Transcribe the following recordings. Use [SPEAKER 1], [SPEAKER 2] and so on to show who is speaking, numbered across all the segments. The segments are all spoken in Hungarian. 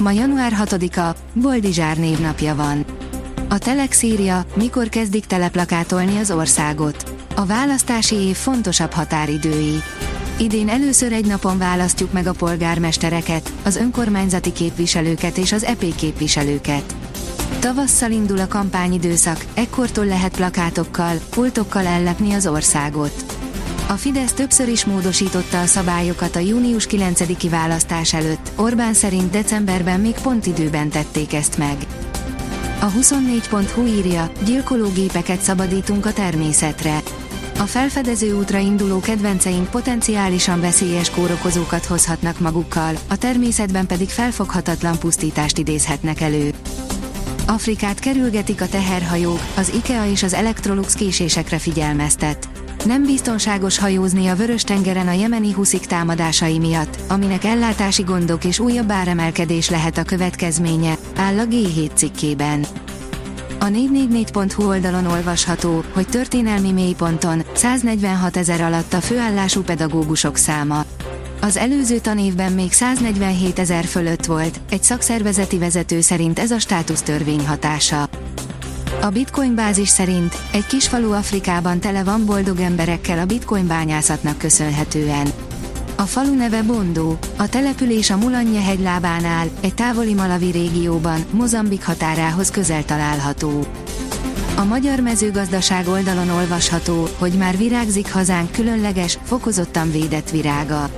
[SPEAKER 1] Ma január 6-a, Boldizsár névnapja van. A Telex írja, mikor kezdik teleplakátolni az országot. A választási év fontosabb határidői. Idén először egy napon választjuk meg a polgármestereket, az önkormányzati képviselőket és az EP képviselőket. Tavasszal indul a kampányidőszak, ekkortól lehet plakátokkal, pultokkal ellepni az országot. A Fidesz többször is módosította a szabályokat a június 9-i választás előtt, Orbán szerint decemberben még pont időben tették ezt meg. A 24.hu írja, gyilkológépeket szabadítunk a természetre. A felfedező útra induló kedvenceink potenciálisan veszélyes kórokozókat hozhatnak magukkal, a természetben pedig felfoghatatlan pusztítást idézhetnek elő. Afrikát kerülgetik a teherhajók, az IKEA és az Electrolux késésekre figyelmeztet. Nem biztonságos hajózni a Vörös-tengeren a jemeni huszik támadásai miatt, aminek ellátási gondok és újabb áremelkedés lehet a következménye, áll a G7 cikkében. A 444.hu oldalon olvasható, hogy történelmi mélyponton 146 ezer alatt a főállású pedagógusok száma. Az előző tanévben még 147 ezer fölött volt, egy szakszervezeti vezető szerint ez a státusztörvény hatása. A Bitcoin bázis szerint egy kis falu Afrikában tele van boldog emberekkel a bitcoin bányászatnak köszönhetően. A falu neve Bondó, a település a Mulanje hegylábánál, egy távoli Malavi régióban, Mozambik határához közel található. A magyar mezőgazdaság oldalon olvasható, hogy már virágzik hazánk különleges, fokozottan védett virága.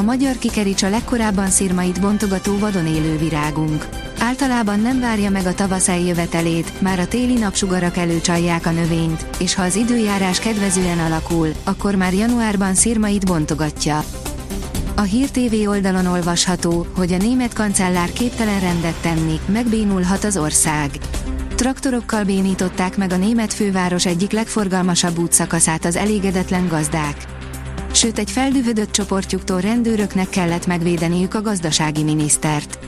[SPEAKER 1] A magyar kikerics a legkorábban szirmait bontogató vadon élő virágunk. Általában nem várja meg a tavasz eljövetelét, már a téli napsugarak előcsalják a növényt, és ha az időjárás kedvezően alakul, akkor már januárban szirmait bontogatja. A Hír TV oldalon olvasható, hogy a német kancellár képtelen rendet tenni, megbénulhat az ország. Traktorokkal bénították meg a német főváros egyik legforgalmasabb útszakaszát az elégedetlen gazdák. Sőt egy feldühödött csoportjuktól rendőröknek kellett megvédeniük a gazdasági minisztert.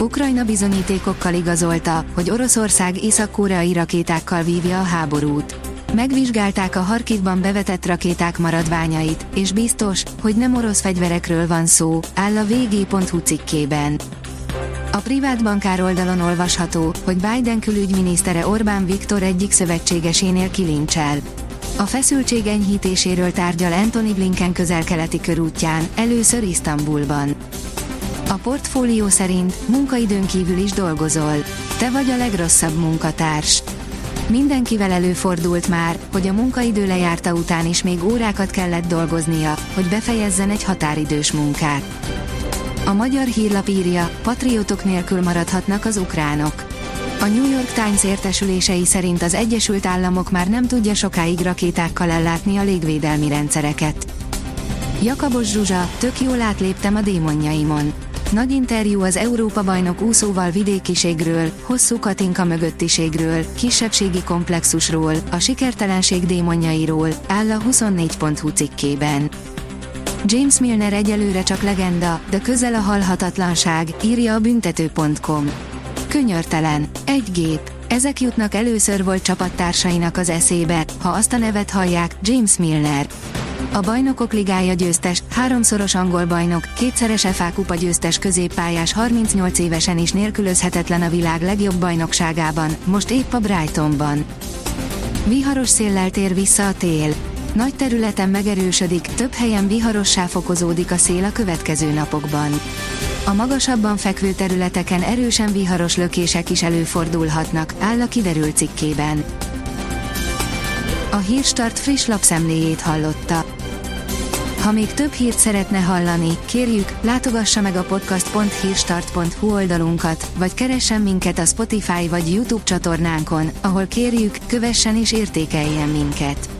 [SPEAKER 1] Ukrajna bizonyítékokkal igazolta, hogy Oroszország észak-koreai rakétákkal vívja a háborút. Megvizsgálták a Harkivban bevetett rakéták maradványait, és biztos, hogy nem orosz fegyverekről van szó, áll a vg.hu cikkében. A privát bankár oldalon olvasható, hogy Biden külügyminisztere Orbán Viktor egyik szövetségesénél kilincsel. A feszültség enyhítéséről tárgyal Anthony Blinken közel-keleti körútján, először Isztambulban. A portfólió szerint munkaidőn kívül is dolgozol. Te vagy a legrosszabb munkatárs. Mindenkivel előfordult már, hogy a munkaidő lejárta után is még órákat kellett dolgoznia, hogy befejezzen egy határidős munkát. A magyar hírlap írja, patriótok nélkül maradhatnak az ukránok. A New York Times értesülései szerint az Egyesült Államok már nem tudja sokáig rakétákkal ellátni a légvédelmi rendszereket. Jakabos Zsuzsa, tök jól átléptem a démonjaimon. Nagy interjú az Európa-bajnok úszóval vidékiségről, hosszú Katinka mögöttiségről, kisebbségi komplexusról, a sikertelenség démonjairól, áll a 24.hu cikkében. James Milner egyelőre csak legenda, de közel a halhatatlanság, írja a büntető.com. Könyörtelen, egy gép, ezek jutnak először volt csapattársainak az eszébe, ha azt a nevet hallják, James Milner. A Bajnokok Ligája győztes, háromszoros angol bajnok, kétszeres FA kupa győztes középpályás 38 évesen is nélkülözhetetlen a világ legjobb bajnokságában, most épp a Brightonban. Viharos széllel tér vissza a tél. Nagy területen megerősödik, több helyen viharossá fokozódik a szél a következő napokban. A magasabban fekvő területeken erősen viharos lökések is előfordulhatnak, áll a kiderült cikkében. A Hírstart friss lapszemléjét hallotta. Ha még több hírt szeretne hallani, kérjük, látogassa meg a podcast.hírstart.hu oldalunkat, vagy keressen minket a Spotify vagy YouTube csatornánkon, ahol kérjük, kövessen és értékeljen minket.